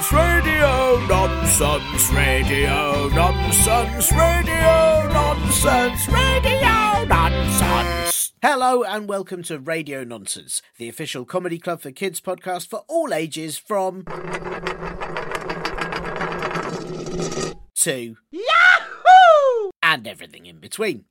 Nonsense, radio nonsense, radio nonsense, radio nonsense, radio nonsense. Hello and welcome to Radio Nonsense, the official comedy club for kids podcast for all ages from to Yahoo and everything in between.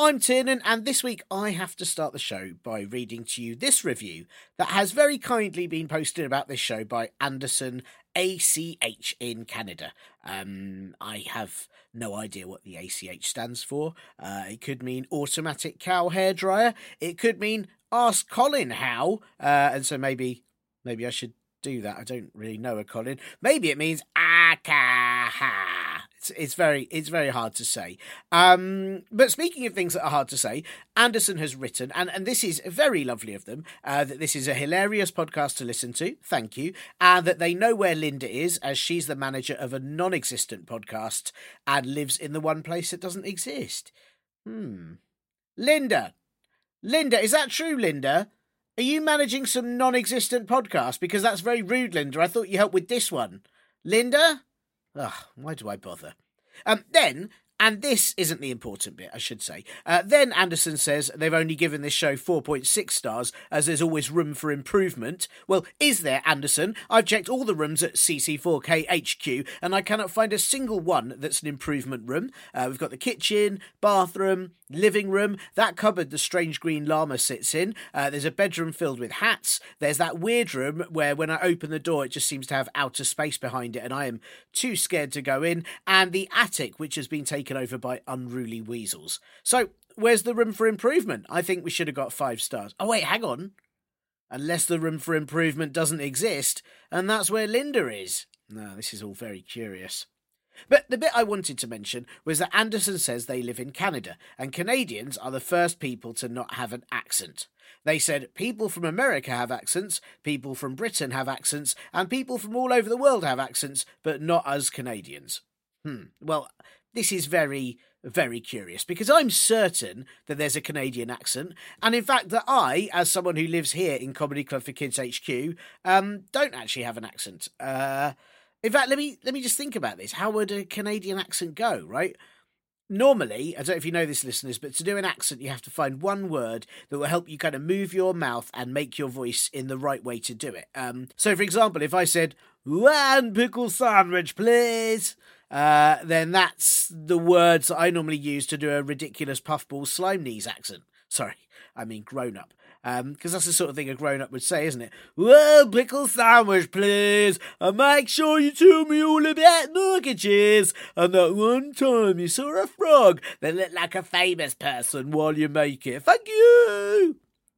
I'm Tiernan, and this week I have to start the show by reading to you this review that has very kindly been posted about this show by Anderson ACH in Canada. Um, I have no idea what the ACH stands for. Uh, it could mean automatic cow hair dryer. It could mean ask Colin how, uh, and so maybe maybe I should do that. I don't really know a Colin. Maybe it means akaha. It's, very it's very hard to say. Um, but speaking of things that are hard to say, Anderson has written, and, and this is very lovely of them, uh, that this is a hilarious podcast to listen to. Thank you. And that they know where Linda is, as she's the manager of a non existent podcast and lives in the one place that doesn't exist. Hmm. Linda. Linda, is that true, Linda? Are you managing some non existent podcast? Because that's very rude, Linda. I thought you helped with this one. Linda? Ugh, why do I bother? Um, then, and this isn't the important bit, I should say. Uh, then Anderson says they've only given this show 4.6 stars, as there's always room for improvement. Well, is there, Anderson? I've checked all the rooms at CC4K HQ, and I cannot find a single one that's an improvement room. Uh, we've got the kitchen, bathroom, living room, that cupboard the strange green llama sits in. Uh, there's a bedroom filled with hats. There's that weird room where when I open the door, it just seems to have outer space behind it, and I am too scared to go in. And the attic, which has been taken over by unruly weasels. So, where's the room for improvement? I think we should have got five stars. Oh, wait, hang on. Unless the room for improvement doesn't exist, and that's where Linda is. No, this is all very curious. But the bit I wanted to mention was that Anderson says they live in Canada, and Canadians are the first people to not have an accent. They said people from America have accents, people from Britain have accents, and people from all over the world have accents, but not us Canadians. Hmm, well, this is very, very curious because I'm certain that there's a Canadian accent, and in fact, that I, as someone who lives here in Comedy Club for Kids HQ, um, don't actually have an accent. Uh, in fact, let me let me just think about this. How would a Canadian accent go? Right? Normally, I don't know if you know this, listeners, but to do an accent, you have to find one word that will help you kind of move your mouth and make your voice in the right way to do it. Um, so, for example, if I said "one pickle sandwich, please," uh, then that's the words I normally use to do a ridiculous puffball slime knees accent. Sorry, I mean grown up. Because um, that's the sort of thing a grown up would say, isn't it? Well, pickle sandwich, please. And make sure you tell me all about mortgages. And that one time you saw a frog that looked like a famous person while you make it. Thank you.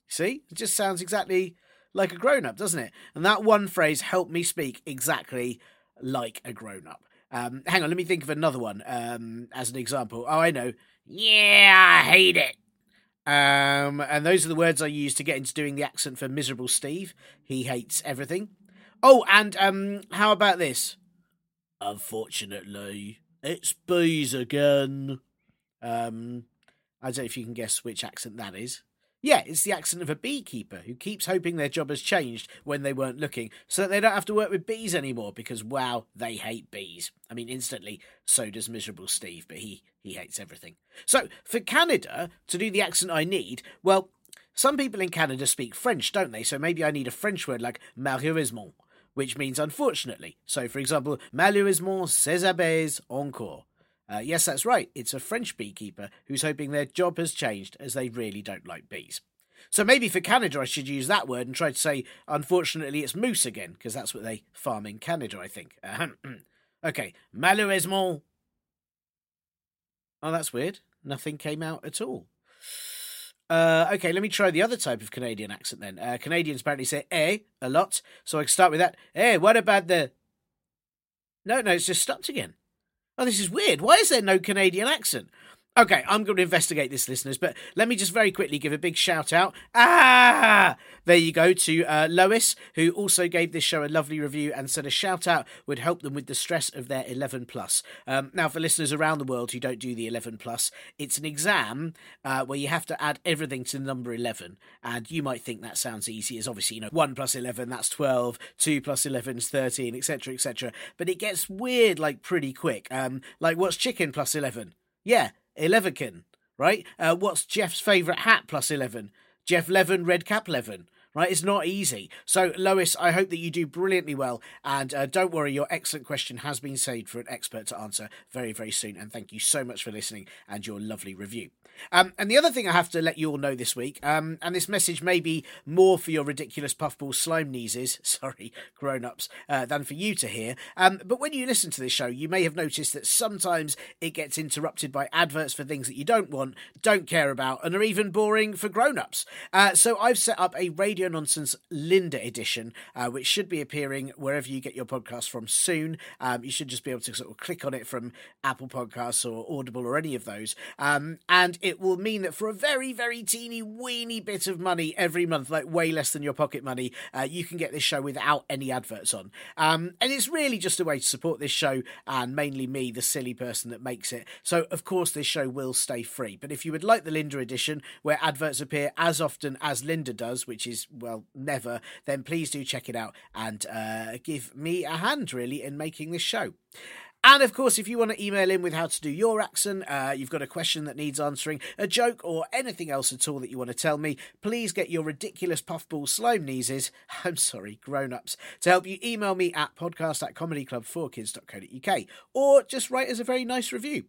See? It just sounds exactly like a grown up, doesn't it? And that one phrase helped me speak exactly like a grown up. Um, hang on, let me think of another one um, as an example. Oh, I know. Yeah, I hate it. Um, and those are the words I use to get into doing the accent for miserable Steve. He hates everything. Oh, and um, how about this? Unfortunately, it's bees again. Um, I don't know if you can guess which accent that is. Yeah, it's the accent of a beekeeper who keeps hoping their job has changed when they weren't looking, so that they don't have to work with bees anymore because, wow, they hate bees. I mean, instantly, so does miserable Steve, but he, he hates everything. So, for Canada, to do the accent I need, well, some people in Canada speak French, don't they? So maybe I need a French word like malheureusement, which means unfortunately. So, for example, malheureusement, ces abeilles encore. Uh, yes, that's right. It's a French beekeeper who's hoping their job has changed as they really don't like bees. So maybe for Canada, I should use that word and try to say, unfortunately, it's moose again, because that's what they farm in Canada, I think. okay, malheureusement. Oh, that's weird. Nothing came out at all. Uh, okay, let me try the other type of Canadian accent then. Uh, Canadians apparently say eh a lot, so I can start with that. Eh, what about the. No, no, it's just stopped again. Oh, this is weird. Why is there no Canadian accent? Okay, I'm going to investigate this, listeners, but let me just very quickly give a big shout out. Ah! There you go to uh, Lois, who also gave this show a lovely review and said a shout out would help them with the stress of their 11 plus. Um, now, for listeners around the world who don't do the 11 plus, it's an exam uh, where you have to add everything to the number 11. And you might think that sounds easy, as obviously, you know, 1 plus 11, that's 12, 2 plus 11 is 13, etc., etc. But it gets weird, like, pretty quick. Um, like, what's chicken plus 11? Yeah, Elevenkin, right? Uh, what's Jeff's favourite hat plus 11? Jeff Levin, Red Cap Levin right? It's not easy. So, Lois, I hope that you do brilliantly well. And uh, don't worry, your excellent question has been saved for an expert to answer very, very soon. And thank you so much for listening and your lovely review. Um, and the other thing I have to let you all know this week, um, and this message may be more for your ridiculous puffball slime kneeses, sorry, grown ups, uh, than for you to hear. Um, but when you listen to this show, you may have noticed that sometimes it gets interrupted by adverts for things that you don't want, don't care about, and are even boring for grown ups. Uh, so I've set up a radio Radio Nonsense Linda edition, uh, which should be appearing wherever you get your podcast from soon. Um, you should just be able to sort of click on it from Apple Podcasts or Audible or any of those. Um, and it will mean that for a very, very teeny weeny bit of money every month, like way less than your pocket money, uh, you can get this show without any adverts on. Um, and it's really just a way to support this show and mainly me, the silly person that makes it. So, of course, this show will stay free. But if you would like the Linda edition, where adverts appear as often as Linda does, which is well, never, then please do check it out and uh, give me a hand, really, in making this show. And of course, if you want to email in with how to do your accent, uh, you've got a question that needs answering, a joke, or anything else at all that you want to tell me, please get your ridiculous puffball slime kneeses, I'm sorry, grown ups, to help you email me at podcast at comedyclub4kids.co.uk or just write us a very nice review.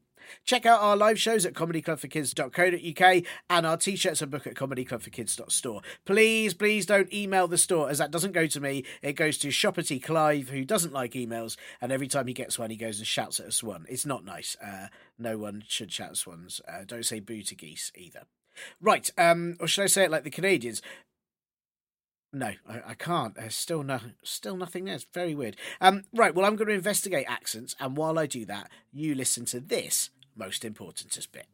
Check out our live shows at comedyclub4kids.co.uk and our t-shirts and book at comedyclub4kids.store. Please, please don't email the store as that doesn't go to me. It goes to Shopperty Clive who doesn't like emails and every time he gets one he goes and shouts at a swan. It's not nice. Uh, no one should shout at swans. Uh, don't say boo to geese either. Right, um, or should I say it like the Canadians? No, I, I can't. There's still no, still nothing there. It's very weird. Um, right. Well, I'm going to investigate accents, and while I do that, you listen to this most importantest bit.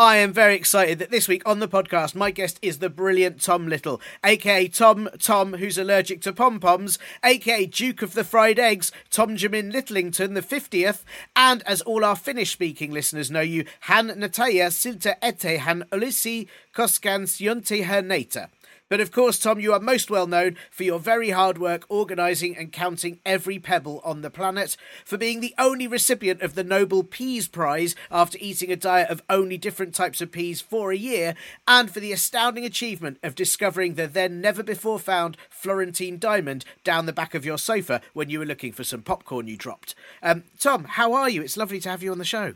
I am very excited that this week on the podcast, my guest is the brilliant Tom Little, aka Tom Tom, who's allergic to pom poms, aka Duke of the Fried Eggs, Tom Jamin Littlington, the 50th, and as all our Finnish speaking listeners know you, Han Nataja Silta Ete Han Ulyssi Koskan Sionte Hernata. But of course, Tom, you are most well known for your very hard work organising and counting every pebble on the planet, for being the only recipient of the Nobel Peas Prize after eating a diet of only different types of peas for a year, and for the astounding achievement of discovering the then never before found Florentine diamond down the back of your sofa when you were looking for some popcorn you dropped. Um, Tom, how are you? It's lovely to have you on the show.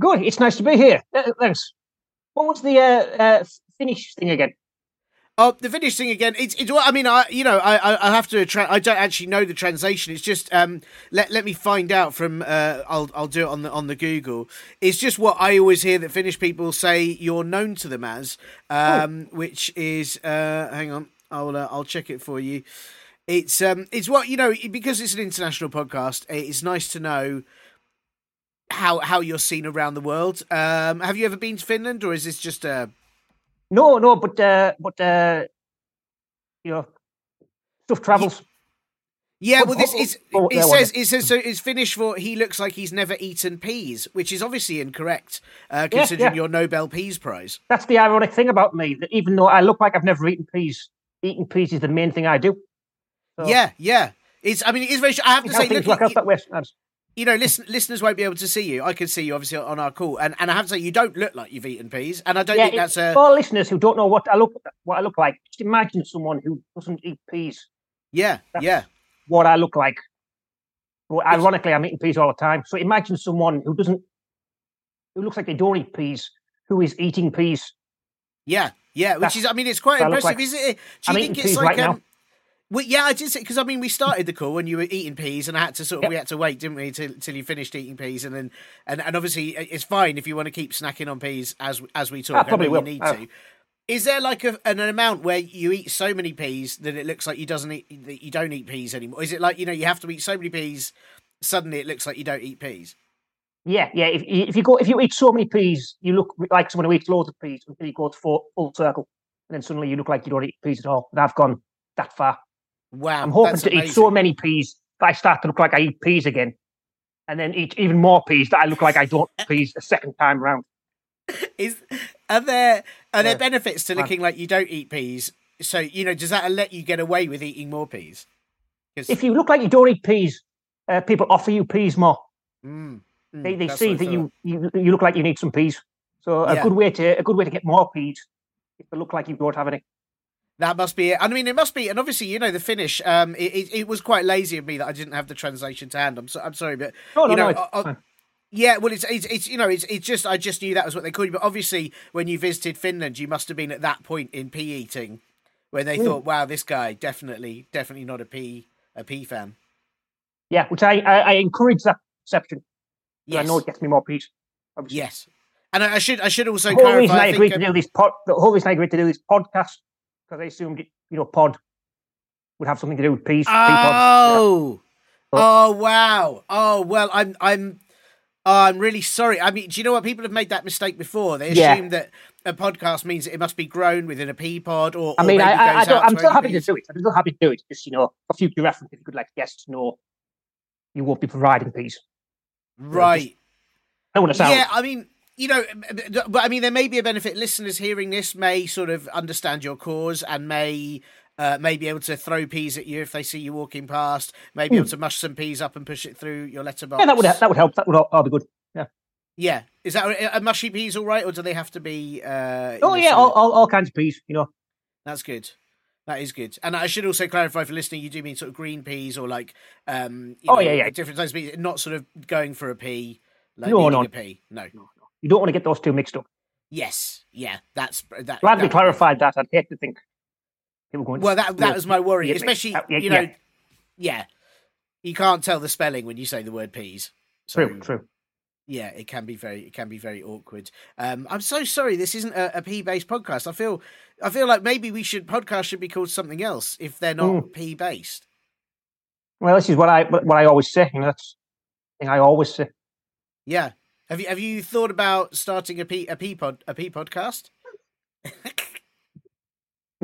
Good. It's nice to be here. Uh, thanks. What was the uh, uh, Finnish thing again? Oh, the Finnish thing again. It's it's. I mean, I you know, I I have to. Tra- I don't actually know the translation. It's just um. Let let me find out from. Uh, I'll I'll do it on the on the Google. It's just what I always hear that Finnish people say you're known to them as. Um, oh. which is uh. Hang on. I'll uh, I'll check it for you. It's um. It's what you know because it's an international podcast. It's nice to know how how you're seen around the world. Um. Have you ever been to Finland, or is this just a no, no, but uh, but uh, you know, stuff travels. Yeah, well, this is it says it says so. It's Finnish for he looks like he's never eaten peas, which is obviously incorrect uh, considering yeah, yeah. your Nobel Peas Prize. That's the ironic thing about me that even though I look like I've never eaten peas, eating peas is the main thing I do. So, yeah, yeah. It's. I mean, it is very. I have to say, look, out that way you know, listen, listeners won't be able to see you. I can see you obviously on our call, and, and I have to say you don't look like you've eaten peas, and I don't yeah, think that's a. For listeners who don't know what I look what I look like, just imagine someone who doesn't eat peas. Yeah, that's yeah. What I look like. But ironically, I'm eating peas all the time. So imagine someone who doesn't, who looks like they don't eat peas, who is eating peas. Yeah, yeah. Which That's is, I mean, it's quite what I look impressive, like. isn't it? Do I'm you eating think it's like right now. um, well, yeah, I did say because I mean we started the call when you were eating peas, and I had to sort of Yep. we had to wait, didn't we, till, till you finished eating peas, and then and, and obviously it's fine if you want to keep snacking on peas as as we talk. I probably know will. You need Uh, to. Is there like a, an amount where you eat so many peas that it looks like you doesn't eat that you don't eat peas anymore? Is it like you know you have to eat so many peas, suddenly it looks like you don't eat peas? Yeah, yeah. If, if you go, if you eat so many peas, you look like someone who eats loads of peas until you go to full, full circle, and then suddenly you look like you don't eat peas at all. And I've gone that far. Wow, I'm hoping to eat so many peas that I start to look like I eat peas again, and then eat even more peas that I look like I don't peas a second time round. Is are there are there benefits to looking like you don't eat peas? So you know, does that let you get away with eating more peas? 'Cause- If you look like you don't eat peas, uh, people offer you peas more. Mm, mm, They, they that's see that you, you you look like you need some peas. So a Yeah. good way to a good way to get more peas is to look like you don't have any. That must be it. I mean, it must be, and obviously, you know, the Finnish. Um, it, it, it was quite lazy of me that I didn't have the translation to hand. I'm so, I'm sorry, but No, no, you know, no. I- I- yeah, well, it's, it's it's you know, it's it's just I just knew that was what they called you. But obviously, when you visited Finland, you must have been at that point in pea eating, where they Mm. thought, "Wow, this guy definitely, definitely not a pea a pea fan." Yeah, which I, I, I encourage that perception. Yes, I know it gets me more peas. Obviously. yes, and I, I should I should also the whole clarify. reason I, I agreed think, to um, do this pod, the whole reason I agreed to do this podcast because I assumed it, you know pod would have something to do with peas. pea pods. Oh, oh wow. Oh well, I'm I'm. Oh, I'm really sorry. I mean, do you know what? People have made that mistake before. They Yeah. assume that a podcast means that it must be grown within a pea pod, or I or mean, I, maybe I, I goes don't, I'm to still happy to do it. I'm still happy to do it. Just you know, for future reference, if you could like guests know, you won't be providing peas. Right. I don't want to sound. Yeah, I mean, you know, but I mean, there may be a benefit. Listeners hearing this may sort of understand your cause and may uh, may be able to throw peas at you if they see you walking past. May be able to mush some peas up and push it through your letterbox. Hmm. yeah, that would that would help. That would all, all be good. Yeah, Yeah, is that are mushy peas all right, or do they have to be? Uh, Oh yeah, all, all, all kinds of peas. You know, that's good. That is good. And I should also clarify for listening, you do mean sort of green peas or like, um, Oh, know, yeah, yeah. different types of peas, not sort of going for a pea, like No, no. a pea. No. You don't want to get those two mixed up. Yes. Yeah. That's that. Glad we that- clarified that. I'd hate to think people going. Well, that that was my worry, especially uh, yeah, you know, yeah. yeah. you can't tell the spelling when you say the word peas. So, true, true. Yeah, it can be very it can be very awkward. Um, I'm so sorry this isn't a, a P based podcast. I feel I feel like maybe we should podcast should be called something else if they're not Mm. P based. Well, this is what I what I always say. You know, that's thing I always say. Yeah. Have you have you thought about starting a P a P pod a P podcast?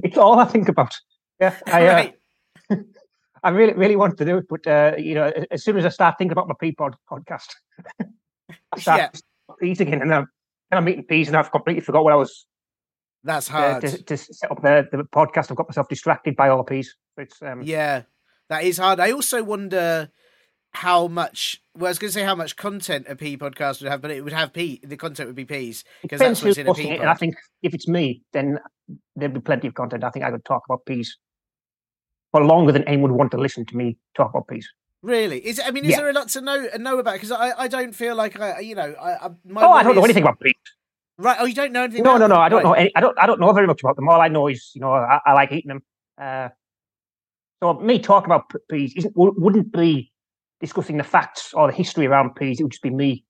It's all I think about. Yeah, I uh, right. I really really want to do it, but uh, you know, as soon as I start thinking about my pea pod podcast, I start Yeah. thinking about peas again, and I'm, then I'm eating peas, and I've completely forgot what I was That's uh, hard. to, to set up the, the podcast. I've got myself distracted by all the peas. It's um, Yeah, that is hard. I also wonder how much. Well, I was going to say how much content a P podcast would have, but it would have P. The content would be P's because that's what's in a P it. And I think if it's me, then there'd be plenty of content. I think I could talk about peas for longer than anyone would want to listen to me talk about peas. Really? Is it, I mean, is Yeah. there a lot to know know about? Because I, I don't feel like I, you know, I, I my oh, I don't know anything about peas. Right? Oh, you don't know anything? No, about no, no. them? I don't Right. know. Any, I don't. I don't know very much about them. All I know is, you know, I, I like eating them. Uh, so me talking about peas isn't wouldn't be discussing the facts or the history around peas. It would just be me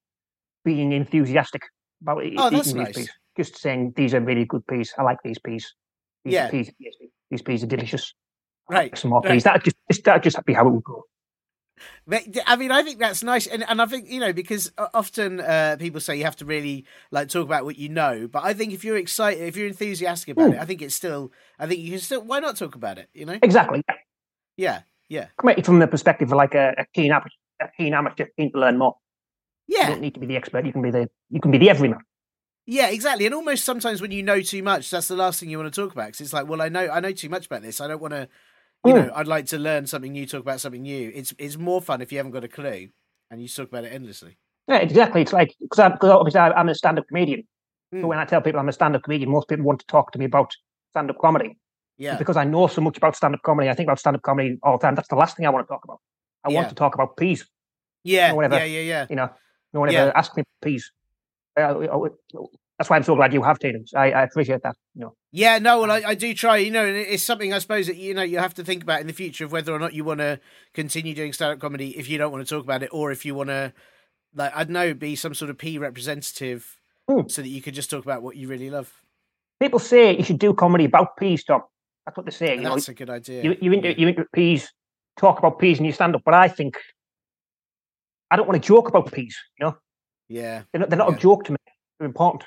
being enthusiastic about e- Oh, that's eating nice. these peas. Just saying these are really good peas. I like these peas. These Yeah. peas, these peas are delicious. Right. Some more right. peas. That just that just be how it would go. But, I mean, I think that's nice, and and I think you know because often uh, people say you have to really like talk about what you know, but I think if you're excited, if you're enthusiastic about Hmm. it, I think it's still, I think you can still. Why not talk about it? You know? Exactly. Yeah. Yeah, Come at it from the perspective of like a, a keen amateur, a keen amateur keen to learn more. Yeah. You don't need to be the expert. You can be the you can be the everyman. yeah, exactly. And almost sometimes when you know too much, that's the last thing you want to talk about because it's like, well, I know, I know too much about this. I don't want to. You Hmm. know, I'd like to learn something new, talk about something new. It's it's more fun if you haven't got a clue and you talk about it endlessly. Yeah, exactly. It's like because obviously I- I'm a stand-up comedian. Hmm. So when I tell people I'm a stand-up comedian, most people want to talk to me about stand-up comedy Yeah, because I know so much about stand-up comedy. I think about stand-up comedy all the time. That's the last thing I want to talk about. I Yeah. want to talk about peas. Yeah, No one ever- yeah, yeah, yeah. You know, no one Yeah. ever asked me for peas. Uh, uh, that's why I'm so glad you have taken. I, I appreciate that. You know, Yeah, no, well, I, I do try. You know, and it's something I suppose that you know you have to think about in the future of whether or not you want to continue doing stand-up comedy if you don't want to talk about it, or if you want to, like, I don't know, be some sort of P representative, Hmm. so that you could just talk about what you really love. people say you should do comedy about peas, Tom. That's what they say. You know, That's a good idea. you, you, inter, you inter peas, talk about peas in your stand up, but I think I don't want to joke about peas. You know, yeah, they're not, they're not Yeah. a joke to me. They're important.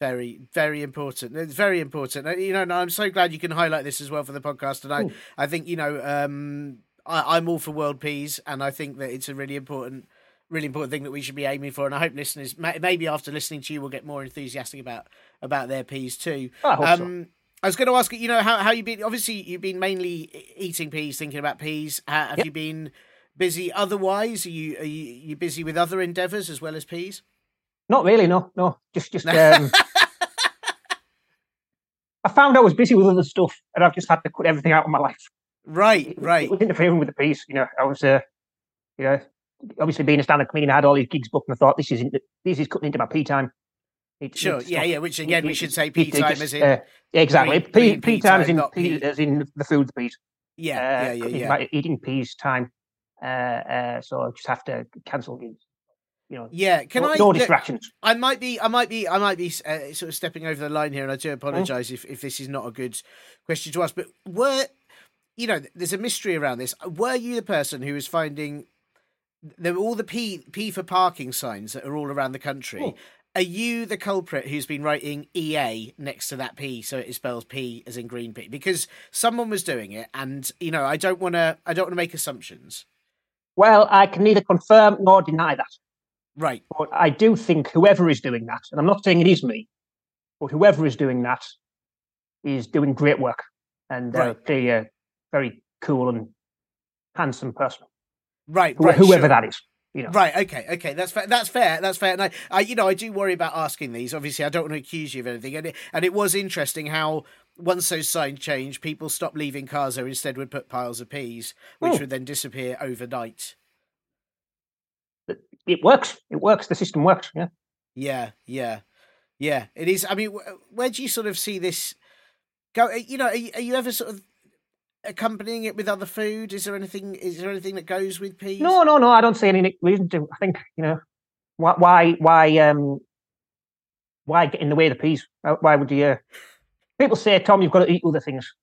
very, very important. It's very important. You know, and I'm so glad you can highlight this as well for the podcast. And I, I think you know, um, I, I'm all for world peas, and I think that it's a really important, really important thing that we should be aiming for. And I hope listeners, maybe after listening to you, will get more enthusiastic about about their peas too. I hope so. I was going to ask you, you know, how how you been? Obviously, you've been mainly eating peas, thinking about peas. Ha- Have Yep. you been busy otherwise? Are you are you, you busy with other endeavours as well as peas? Not really. No, no. Just, just. Um, I found I was busy with other stuff, and I've just had to cut everything out of my life. Right, right. It was interfering with the peas. You know, I was, uh, you know, obviously being a stand-up comedian, I had all these gigs booked, and I thought this is into, this is cutting into my pea time. It- Sure, yeah, not- yeah. Which again, we it- should say it time as in uh, yeah, exactly. green- pea, green pea pea time is in not pea, pea- as in the food, the peas. yeah, uh, yeah, yeah, yeah. eating peas time. Uh, uh, so I just have to cancel gigs. You know, Yeah, can no, I? no distractions. I might be, I might be, I might be uh, sort of stepping over the line here, and I do apologise if, if this is not a good question to ask. But were, you know, there's a mystery around this. Were you the person who was finding there were all the P P for parking signs that are all around the country? Oh. Are you the culprit who's been writing EA next to that P so it spells P as in green P? Because someone was doing it, and you know, I don't want to, I don't want to make assumptions. Well, I can neither confirm nor deny that. Right. But I do think whoever is doing that, and I'm not saying it is me, but whoever is doing that is doing great work. And uh, Right. a very cool and handsome person, Right. who- right whoever sure. that is. You know, Right. Okay. Okay. That's fair. That's fair. That's fair. And I, I, you know, I do worry about asking these. Obviously, I don't want to accuse you of anything. And it, and it was interesting how once those signs changed, people stopped leaving cars there. Instead, would put piles of peas, which Hmm. would then disappear overnight. it works. It works. The system works. Yeah. Yeah. Yeah. Yeah. It is. I mean, where do you sort of see this go? You know, are you, are you ever sort of accompanying it with other food? Is there anything? Is there anything that goes with peas? No, no, no. I don't see any reason to. I think you know why, why, why, um, why get in the way of the peas? Why- Why would you? Uh... People say, Tom, you've got to eat other things,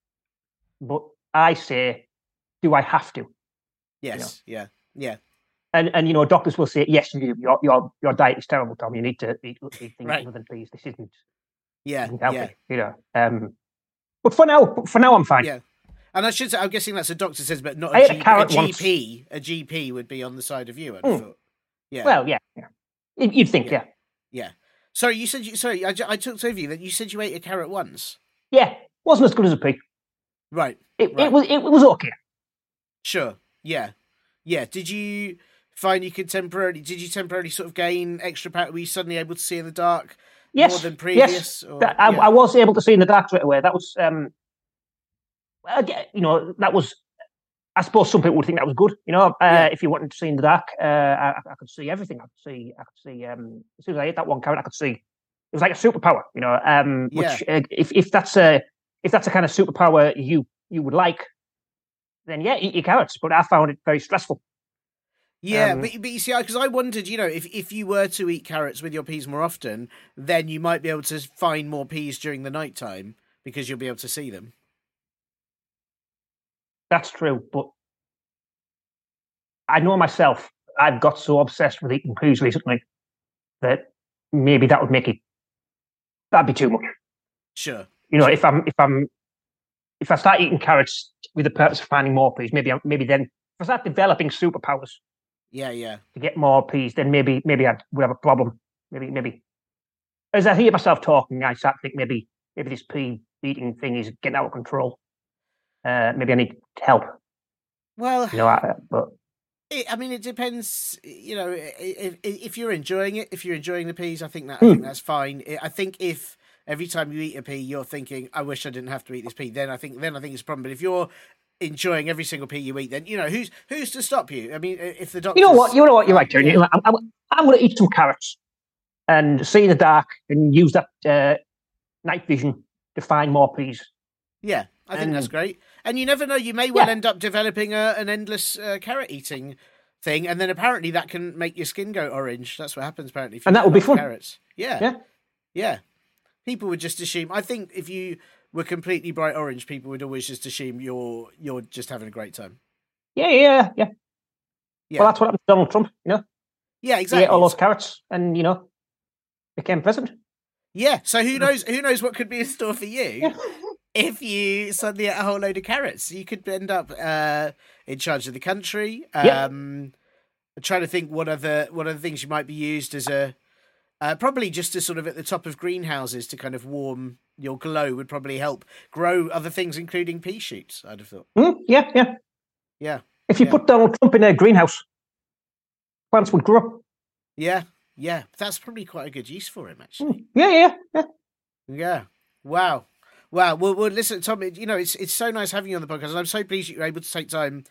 but I say, do I have to? Yes. Yeah. Yeah. And and you know, doctors will say, yes, you do. Your your your diet is terrible, Tom. You need to eat, eat things Right. other than peas. This isn't, Yeah. isn't healthy. Yeah. You know. Um, but for now, for now, I'm fine. Yeah. And I should say, I'm guessing that's a doctor says, but not I a, a G- a once. GP. A GP would be on the side of you. I'd Hmm. thought. Yeah. Well, yeah, yeah. You'd think, Yeah. yeah, yeah. Sorry, you said you. Sorry, I, I took over you that you said you ate a carrot once. yeah. Wasn't as good as a pig. Right. It, Right. it was it was okay. Sure. Yeah. Yeah. Did you find you could temporarily? Did you temporarily sort of gain extra power? Were you suddenly able to see in the dark Yes, more than yes. Or, I, yeah. I was able to see in the dark straight away. That was, um, yeah, you know, that was. I suppose some people would think that was good. You know, uh, Yeah. if you wanted to see in the dark, uh, I, I could see everything. I could see. I could see. Um, as soon as I ate that one carrot, I could see. It was like a superpower. You know, um, which uh, if if that's a if that's a kind of superpower you you would like, then yeah, eat your carrots. But I found it very stressful. Yeah, Um, but but you see, because I wondered, you know, if if you were to eat carrots with your peas more often, then you might be able to find more peas during the night time because you'll be able to see them. That's true, but I know myself. I've got so obsessed with eating peas recently that maybe that would make it. That'd be too much. Sure. You know, if I'm if I'm if I start eating carrots with the purpose of finding more peas, maybe I- maybe then if I start developing superpowers Yeah, yeah. to get more peas, then maybe maybe I would have a problem. Maybe maybe as I hear myself talking, I start to think maybe maybe this pea eating thing is getting out of control. Uh, maybe I need help. Well, You know, I, but it, I mean, it depends. You know, if if you're enjoying it, if you're enjoying the peas, I think that I think that's fine. I- think if every time you eat a pea, you're thinking, "I wish I didn't have to eat this pea," then I think then I think it's a problem. But if you're enjoying every single pea you eat, then you know who's who's to stop you? I mean, if the doctor, you know what, you know what, you're right. Yeah. I'm, I'm, I'm going to eat some carrots and see in the dark and use that uh, night vision to find more peas. Yeah, I think and, that's great. And you never know, you may well yeah. end up developing a, an endless uh, carrot eating thing, and then apparently that can make your skin go orange. That's what happens apparently. And that would be fun. Carrots. Yeah. Yeah. Yeah. People would just assume. I think if you were completely bright orange, people would always just assume you're you're just having a great time. Yeah, yeah, yeah. yeah. Well, that's what happened to Donald Trump. You know. Yeah, exactly. He ate all those carrots, and you know, became president. Yeah. So who knows? Who knows what could be in store for you? If you suddenly ate a whole load of carrots, you could end up uh, in charge of the country. Um. Trying to think what other what other things you might be used as a uh, probably just to sort of at the top of greenhouses to kind of warm your glow would probably help grow other things, including pea shoots. I'd have thought. Mm, yeah, yeah, yeah. If you yeah. put Donald Trump in a greenhouse, plants would grow. Yeah, yeah. That's probably quite a good use for him, actually. Mm, yeah, yeah, yeah. Yeah. Wow. Wow. Well, well, listen, Tom. You know, it's it's so nice having you on the podcast, and I'm so pleased you're able to take time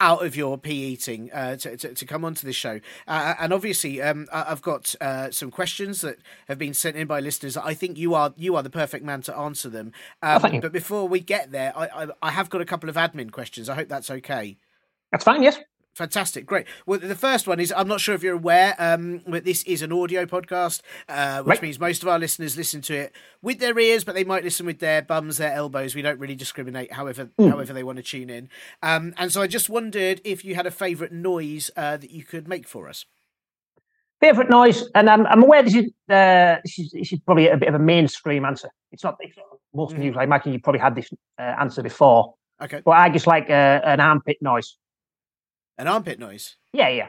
out of your pea eating uh, to, to, to, come onto this show. Uh, and obviously, um, I've got uh, some questions that have been sent in by listeners. I think you are you are the perfect man to answer them. Um, oh, but before we get there, I, I, I have got a couple of admin questions. I hope that's okay. That's fine. Yes. Fantastic, great. Well, the first one is I'm not sure if you're aware, um, but this is an audio podcast, uh, which right. means most of our listeners listen to it with their ears, but they might listen with their bums, their elbows. We don't really discriminate, however, mm. however they want to tune in. Um, and so I just wondered if you had a favourite noise uh, that you could make for us. Favourite noise, and I'm, I'm aware this is, uh, this is this is probably a bit of a mainstream answer. It's not, it's not most mm. news. I imagine you probably had this uh, answer before. Okay, but I just like uh, an armpit noise. An armpit noise. Yeah, yeah.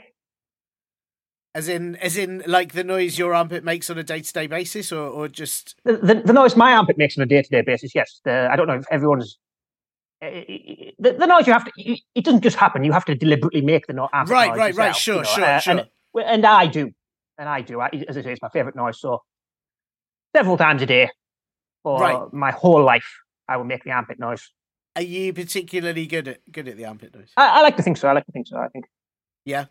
As in, as in, like the noise your armpit makes on a day-to-day basis, or, or just the, the, the noise my armpit makes on a day-to-day basis. Yes, the, I don't know if everyone's eh, eh, eh, the, the noise you have to. It doesn't just happen. You have to deliberately make the noise. Right, right, yourself, right. Sure, you know? sure, uh, sure. And, and, I do, and I do. I, as I say, it's my favorite noise. So several times a day for right. my whole life, I will make the armpit noise. Are you particularly good at good at the armpit noise? I, I like to think so. I like to think so. I think. Yeah.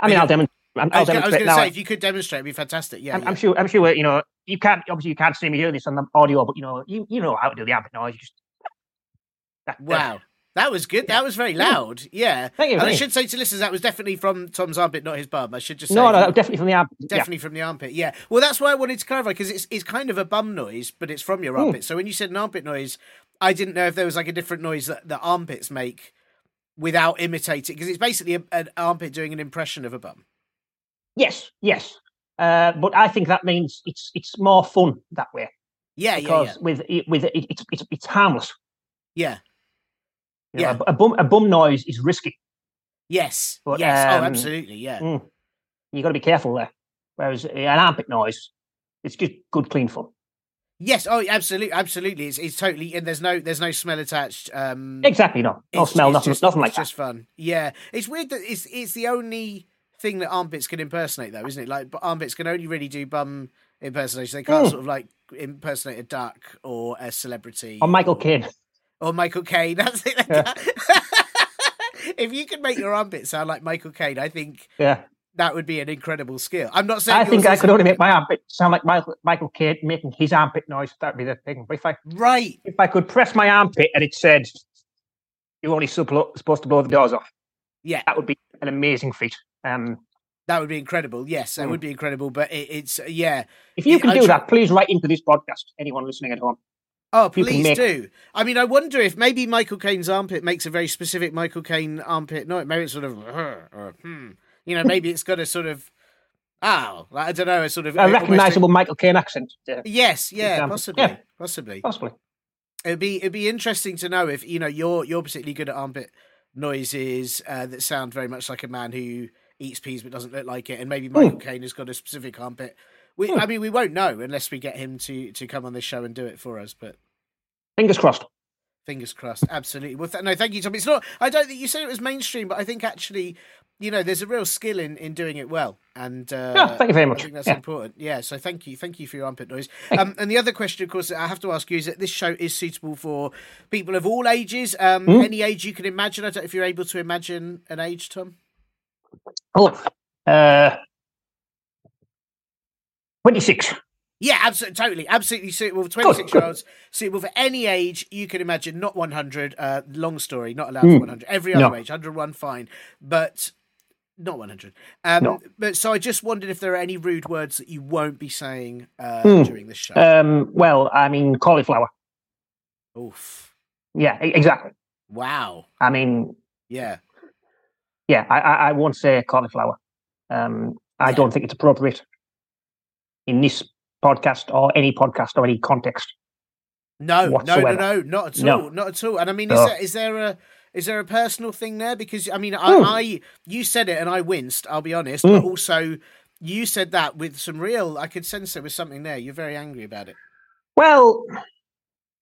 I mean, I'll demonstrate. I'll I was, was going to say, if you could demonstrate, it'd be fantastic. Yeah I'm, yeah, I'm, sure. I'm sure. You know, you can't. Obviously, you can't see me doing this on the audio, but you know, you you know how to do the armpit noise. You just. That, wow. That was good. That was very loud. Yeah. Thank you. And I should say to listeners, that was definitely from Tom's armpit, not his bum. I should just say. No, no, definitely from the armpit. Definitely yeah. from the armpit. Yeah. Well, that's why I wanted to clarify because it's it's kind of a bum noise, but it's from your armpit. Mm. So when you said an armpit noise, I didn't know if there was like a different noise that the armpits make without imitating because it's basically a, an armpit doing an impression of a bum. Yes, yes. Uh, but I think that means it's it's more fun that way. Yeah, because yeah, yeah. with with it, it's, it's it's harmless. Yeah. You yeah, know, a, a, bum a bum noise is risky. Yes, but, yes, oh, um, oh, absolutely, yeah. Mm, you got to be careful there. Whereas an armpit noise, it's just good, clean fun. Yes, oh, absolutely, absolutely. It's, it's totally, and there's no there's no smell attached. Um, exactly, no, no smell, nothing, just, nothing like it's that. Just fun. Yeah, it's weird that it's it's the only thing that armpits can impersonate, though, isn't it? Like, armpits can only really do bum impersonation. They can't mm. sort of like impersonate a duck or a celebrity or Michael Caine or Michael Caine. That's it. Yeah. if you could make your armpit sound like Michael Caine, I think yeah. That would be an incredible skill. I'm not saying. I think I could only make my armpit sound like Michael, Michael Caine making his armpit noise. That'd be the thing. But if I right, if I could press my armpit and it said, "You're only supposed to blow the doors off," yeah, that would be an amazing feat. Um, that would be incredible. Yes, that mm. would be incredible. But it, it's yeah. If you can do that, please write into this podcast. Anyone listening at home. Oh, please make... do. I mean, I wonder if maybe Michael Caine's armpit makes a very specific Michael Caine armpit noise. Maybe it's sort of, or, hmm. You know, maybe it's got a sort of, oh, I don't know, a sort of a recognizable Michael Caine accent. Yes, yeah, possibly, yeah. possibly, possibly. It'd be it'd be interesting to know if you know you're you're particularly good at armpit noises uh, that sound very much like a man who eats peas but doesn't look like it, and maybe Michael hmm. Caine has got a specific armpit. We, hmm. I mean, we won't know unless we get him to to come on this show and do it for us. But Fingers crossed. Fingers crossed. Absolutely. Well, th- no, thank you, Tom. It's not. I don't think you said it was mainstream, but I think actually, you know, there's a real skill in in doing it well, and uh, Yeah, thank you very much. I think that's Yeah. important. Yeah. So thank you, thank you for your armpit noise. Um, and the other question, of course, I have to ask you is that this show is suitable for people of all ages, um, Hmm? any age you can imagine. I don't know if you're able to imagine an age, Tom. Oh, uh, 26. Yeah, absolutely, totally, absolutely suitable 26 year olds, suitable for any age you can imagine, not 100. Uh, long story, not allowed for Mm. 100. Every other No. age, 101, fine, but not 100. Um, No. But so I just wondered if there are any rude words that you won't be saying uh, Mm. during the show. Um, well, I mean, cauliflower. Oof. Yeah, exactly. Wow. I mean, Yeah. yeah, I, I, I won't say cauliflower. Um, I Yeah. don't think it's appropriate in this podcast or any podcast or any context. No, no, no, no, not at No. all, not at all. And I mean, is No. there is there a is there a personal thing there? Because I mean, I, Mm. I you said it and I winced. I'll be honest, Mm. but also you said that with some real. I could sense there was something there. You're very angry about it. Well,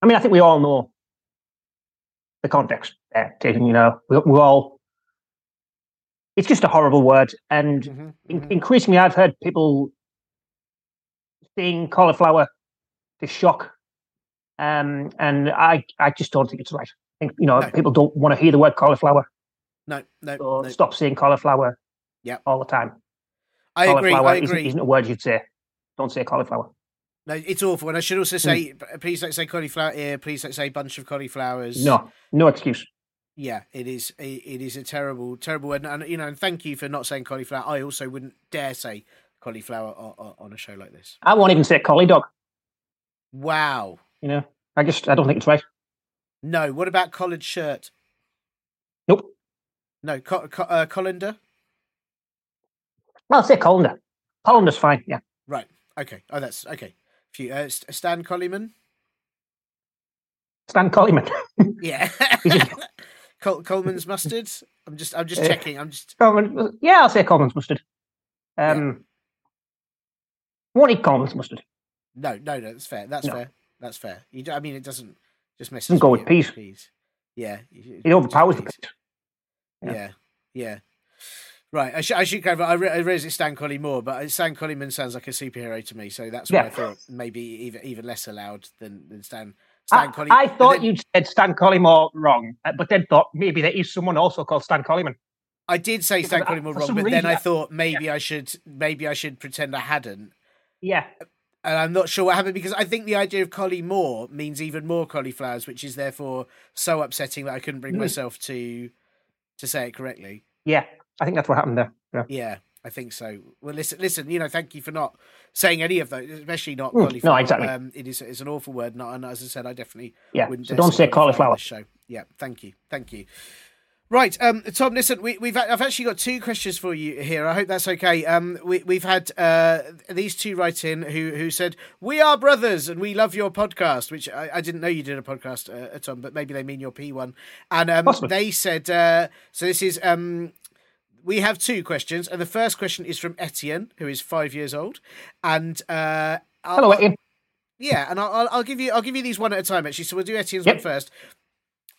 I mean, I think we all know the context there, Jason. You know, we, we all. It's just a horrible word, and Mhm, in, mhm. increasingly, I've heard people saying cauliflower to shock, um, and I, I just don't think it's right. Think you know No. people don't want to hear the word cauliflower, No, no, so no. stop saying cauliflower. Yeah. all the time. I agree. I Isn't, agree. isn't a word you'd say. Don't say cauliflower. No, it's awful. And I should also say, hmm. p- please don't say cauliflower ear. Please don't say bunch of cauliflowers. No, no excuse. Yeah, it is. It, it is a terrible, terrible word. And, you know, and thank you for not saying cauliflower. I also wouldn't dare say cauliflower on, on a show like this. I won't even say collie dog. Wow. You know, I just I don't think it's right. No. What about collared shirt? Nope. No. Co- co- uh, colander. Well, I'll say colander. Colander's fine. Yeah. Right. Okay. Oh, that's okay. Few. Uh, Stan Collyman. Stan Collyman. Yeah. Col- Colman's mustard. I'm just. I'm just Uh, checking. I'm just. Colman, yeah, I'll say Colman's mustard. Um, won't eat Colman's mustard. No. No. No. That's fair. That's No. fair. That's fair. You. do- I mean, it doesn't just messes. Go with with you, peas. Peas. Yeah. you- It overpowers the peas. Yeah. Yeah. yeah, Right, I should I should go. I, re- I realize it's Stan Collymore, but Stan Collyman sounds like a superhero to me, so that's why Yeah. I thought maybe even even less allowed than, than Stan I, Stan Collie. I thought then- you'd said Stan Collymore wrong, uh, but then thought maybe there is someone also called Stan Collyman. I did say Stan I- Collymore wrong, but then reason I I- thought maybe I should maybe I should pretend I hadn't, Yeah. And I'm not sure what happened because I think the idea of Collie More means even more cauliflowers, which is therefore so upsetting that I couldn't bring Mm. myself to to say it correctly. Yeah. I think that's what happened there. Yeah. Yeah, I think so. Well, listen, listen. You know, thank you for not saying any of those, especially not Mm, no, exactly. Um, it is it's an awful word, not, and as I said, I definitely Yeah. wouldn't. So don't say cauliflower. show. Yeah, thank you, thank you. Right, um, Tom. Listen, we, we've I've actually got two questions for you here. I hope that's okay. Um, we, we've had uh, these two write in who who said we are brothers and we love your podcast, which I, I didn't know you did a podcast, uh, Tom, but maybe they mean your P one. And um, they said uh, so. This is um, we have two questions, and the first question is from Etienne, who is five years old, and uh, Hello, Etienne. yeah, and I'll, I'll- I'll give you I'll give you these one at a time actually. So we'll do Etienne's Yep. one first,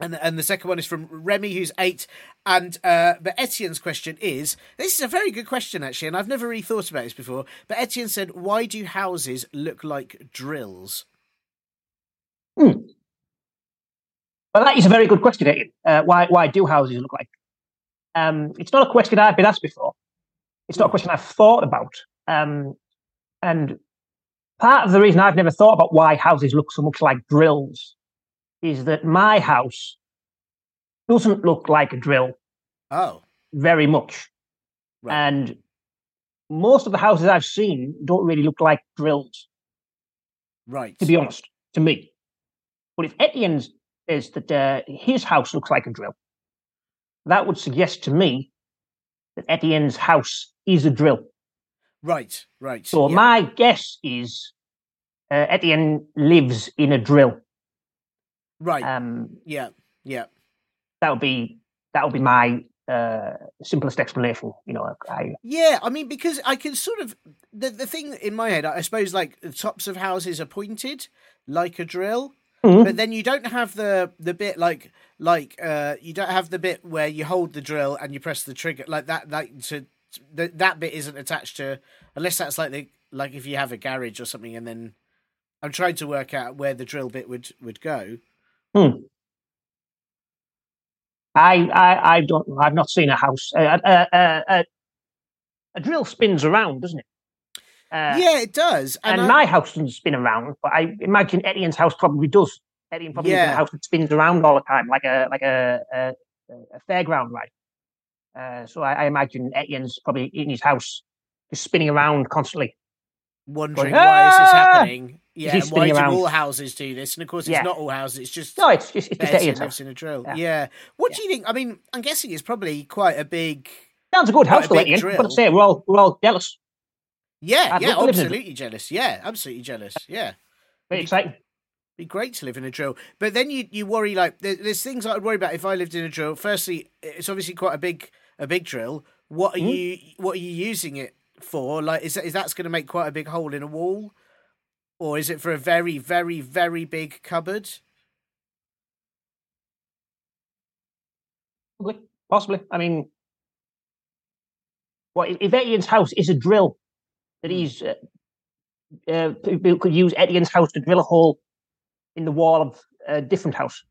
and and the second one is from Remy, who's eight. And uh, but Etienne's question is this is a very good question actually, and I've never really thought about this before. But Etienne said, "Why do houses look like drills?" Well, that is a very good question, Etienne. Uh, why, why do houses look like? Um, it's not a question I've been asked before. It's not a question I've thought about. Um, and part of the reason I've never thought about why houses look so much like drills is that my house doesn't look like a drill Oh, very much. Right. And most of the houses I've seen don't really look like drills, right. to be honest, to me. But if Etienne says that uh, his house looks like a drill, that would suggest to me that Etienne's house is a drill. right, right. So yeah. my guess is uh, Etienne lives in a drill. Right. Um, yeah, yeah. that would be that would be my uh, simplest explanation. You know, I, Yeah, I mean, because I can sort of the the thing in my head, I suppose, like the tops of houses are pointed like a drill, Mhm. but then you don't have the the bit like like uh you don't have the bit where you hold the drill and you press the trigger like that like to that that bit isn't attached to unless that's like the like if you have a garage or something and then I'm trying to work out where the drill bit would would go. I, I, I don't. I've not seen a house. Uh, uh, uh, uh, a drill spins around, doesn't it? Uh, yeah, it does. And, I- my house doesn't spin around, but I imagine Etienne's house probably does. Etienne probably Yeah. a house that spins around all the time, like a like a a, a fairground ride. Uh, so I, I imagine Etienne's probably in his house, just spinning around constantly. wondering Going, why is this "Ah!" happening. Yeah, and why spinning do all houses do this? And of course, it's Yeah. not all houses. It's just No, it's just it's just Etienne's lives house. in a drill. Yeah. Yeah. What Yeah. do you think? I mean, I'm guessing it's probably quite a big. Sounds a good house for big Etienne. drill. But say we're all we're all jealous. Yeah, I'd yeah, to in absolutely jealous. Yeah, absolutely jealous. Yeah. Very You- exciting. be great to live in a drill. But then you you worry like there's things I'd worry about if I lived in a drill. Firstly, it's obviously quite a big a big drill. What are Mhm. you what are you using it for? Like is that is that's going to make quite a big hole in a wall, or is it for a very very very big cupboard? Possibly. Possibly. I mean, well, if- Etienne's house is a drill that Hmm. he's uh, uh, people could use Etienne's house to drill a hole in the wall of a different house.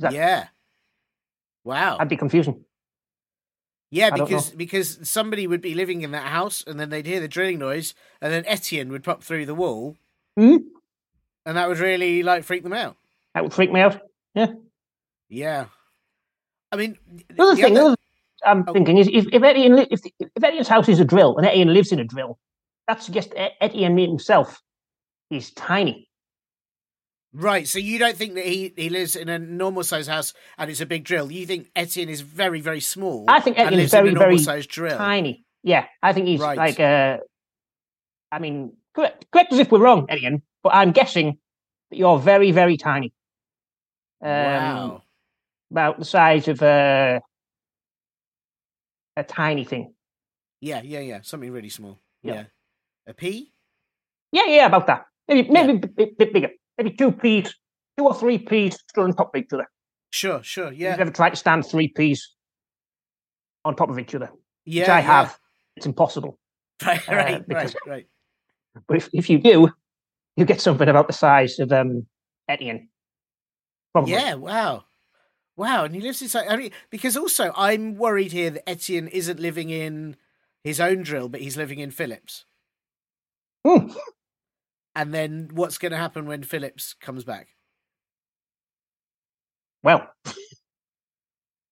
That- yeah. Wow. That'd be confusing. Yeah, because because somebody would be living in that house and then they'd hear the drilling noise and then Etienne would pop through the wall Hmm? and that would really like freak them out. That would freak me out. Yeah. Yeah. I mean, The thing, other- other I'm Oh. thinking is if if Etienne li- if, if Etienne's house is a drill and Etienne lives in a drill, that suggests Etienne himself is tiny. Right, so you don't think that he, he lives in a normal sized house and it's a big drill. You think Etienne is very, very small. I think Etienne is very a normal very drill. tiny. Yeah, I think he's Right. like uh I mean, correct, correct us if we're wrong, Etienne, but I'm guessing that you're very, very tiny. Um, wow. About the size of a a tiny thing. Yeah, yeah, yeah. Something really small. Yeah. Yeah. A pea? Yeah, yeah, about that. Maybe, Yeah. maybe a bit, bit bigger. Maybe two peas, two or three peas stood on top of each other. Sure, sure. Yeah. You've never tried to stand three peas on top of each other, Yeah. which I yeah. have. It's impossible. Right, uh, right, right, because- right. But if, if you do, you get something about the size of um, Etienne. Probably. Yeah, wow. Wow, and he lives inside. I mean, because also I'm worried here that Etienne isn't living in his own drill, but he's living in Phillips. Hmm. And then what's going to happen when Phillips comes back? Well,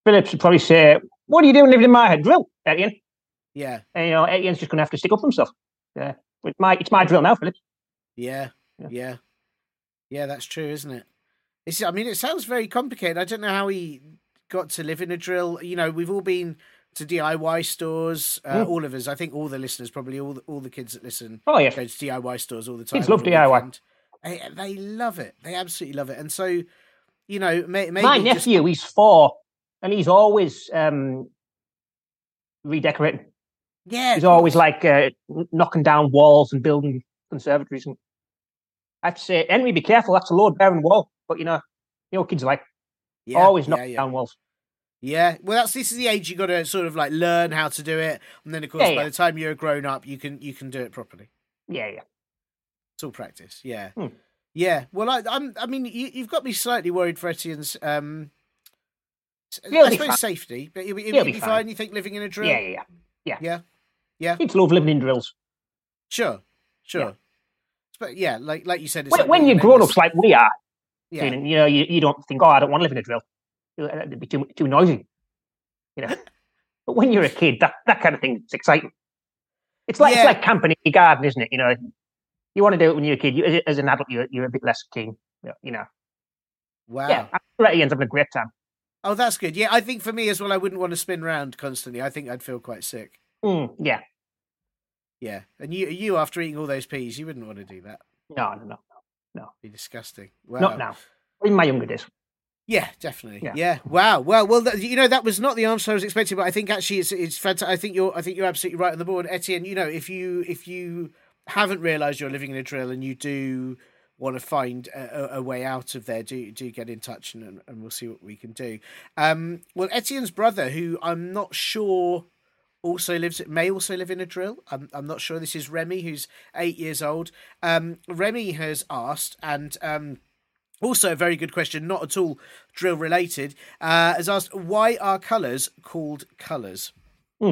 Phillips would probably say, What are you doing living in my head drill, Etienne? Yeah, And, you know, Etienne's just going to have to stick up for himself. Yeah. It's my, it's my drill now, Phillips. yeah, Yeah. yeah, yeah. That's true, isn't it? It's, I mean, it sounds very complicated. I don't know how he got to live in a drill. You know, we've all been to DIY stores. Uh, Mm. All of us, I think, all the listeners, probably all the, all the kids that listen, Oh, yeah. go to DIY stores all the time. Kids love the DIY. They, they love it. They absolutely love it. And so, you know, may, maybe my just- nephew, he's four, and he's always um, redecorating. yeah, He's always like uh, knocking down walls and building conservatories. And I have to say, Henry, be careful. That's a load bearing wall. But you know, you know, what kids are like yeah, always yeah, knocking yeah. down walls. Yeah, well, that's this is the age you got to sort of like learn how to do it, and then of course Yeah, by yeah. the time you're a grown up, you can you can do it properly. Yeah, yeah. It's all practice. Yeah, Hmm. yeah. Well, I, I'm. I mean, you, you've got me slightly worried for Etienne's. Um, He'll I suppose fine. safety, but be, he'll He'll be be fine. fine. You think living in a drill? Yeah, yeah, yeah. yeah, yeah. Kids love living in drills. Sure, sure. Yeah. But yeah, like like you said, it's When, like when you're grown ups like we are, yeah, you know, you, you don't think, oh, I don't want to live in a drill. It'd be too too noisy. You know. but when you're a kid, that, that kind of thing is exciting. It's like Yeah. it's like camping in your garden, isn't it? You know, you want to do it when you're a kid. You, as, as an adult, you're, you're a bit less keen. You know. wow. Yeah, I'm sure Etienne's having a great time. Oh, that's good. Yeah, I think for me as well, I wouldn't want to spin round constantly. I think I'd feel quite sick. Mm, yeah. Yeah, and you you after eating all those peas, you wouldn't want to do that. No, no, no. No. Be disgusting. Wow. Not now. In my younger days. Yeah, definitely. Yeah. Yeah. Wow. Well, well, th- you know that was not the answer I was expecting, but I think actually it's it's fantastic. I think you're I think you're absolutely right on the board, Etienne. You know, if you if you haven't realised you're living in a drill and you do want to find a, a, way out of there, do do get in touch and, and we'll see what we can do. Um, well, Etienne's brother, who I'm not sure also lives may also live in a drill. I'm I'm not sure. This is Remy, who's eight years old. Um, Remy has asked, and um, also a very good question, not at all drill related. Uh, has asked, why are colours called colours? Hmm.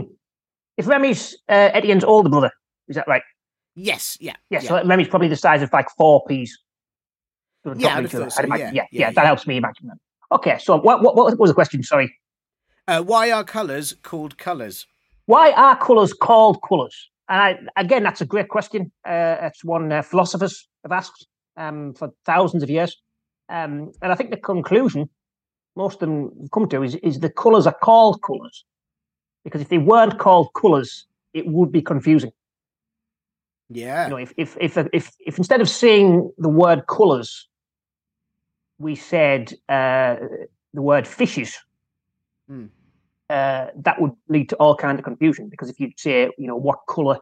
If Remy's uh, Etienne's older brother, is that right? Yes. Yeah. Yes. Yeah. So Remy's probably the size of like four peas. Yeah, so. yeah, yeah, yeah, yeah, that helps me imagine that. Okay, so what, what, what was the question? Sorry. Uh, why are colours called colours? Why are colours called colours? And I, again, that's a great question. Uh, it's one uh, philosophers have asked um, for thousands of years. Um, and I think the conclusion most of them come to is, is the colours are called colours. Because if they weren't called colours, it would be confusing. Yeah. You know, if, if, if, if, if instead of saying the word colours, we said uh, the word fishes, Hmm. uh, that would lead to all kind of confusion. Because if you'd say, you know, what colour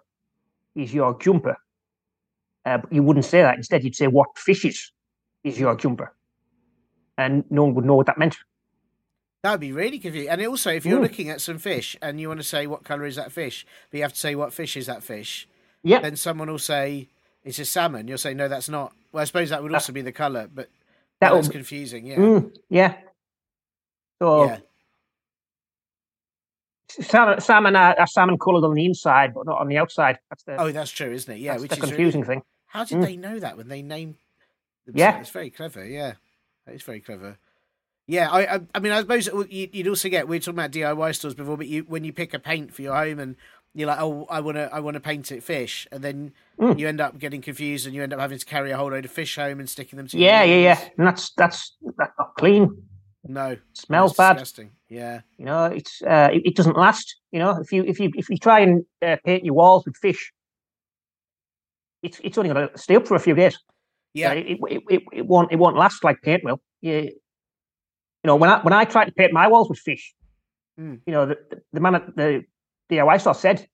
is your jumper, uh, but you wouldn't say that. Instead, you'd say, what fishes is your jumper, and no one would know what that meant. That would be really confusing. And also, if you're Mm. looking at some fish and you want to say what colour is that fish, but you have to say what fish is that fish, Yeah, then someone will say it's a salmon. You'll say no, that's not. Well, I suppose that would also be the colour, but that that's would, confusing. Yeah. mm, yeah. So Yeah. salmon, salmon are, are salmon coloured on the inside, but not on the outside. That's the Oh, that's true, isn't it? Yeah. Which the is really- confusing thing. How did Mm. they know that when they named? Yeah. it's very clever. Yeah, it's very clever. Yeah, I, I, I mean, I suppose you- you'd also get. We were talking about DIY stores before, but you when you pick a paint for your home and you're like, oh, I want to, I want to paint it fish, and then Mm. you end up getting confused and you end up having to carry a whole load of fish home and sticking them to. Yeah, yeah, yeah. And that's that's that's not clean. No, Smells bad. Disgusting. Yeah, You know, it's uh, it, it doesn't last. You know, if you if you if you try and uh, paint your walls with fish, it's it's only going to stay up for a few days. Yeah, it, it, it, it won't it won't last like paint will. You, you know, when I when I tried to paint my walls with fish, Mm. you know, the, the, the man at the DIY store said,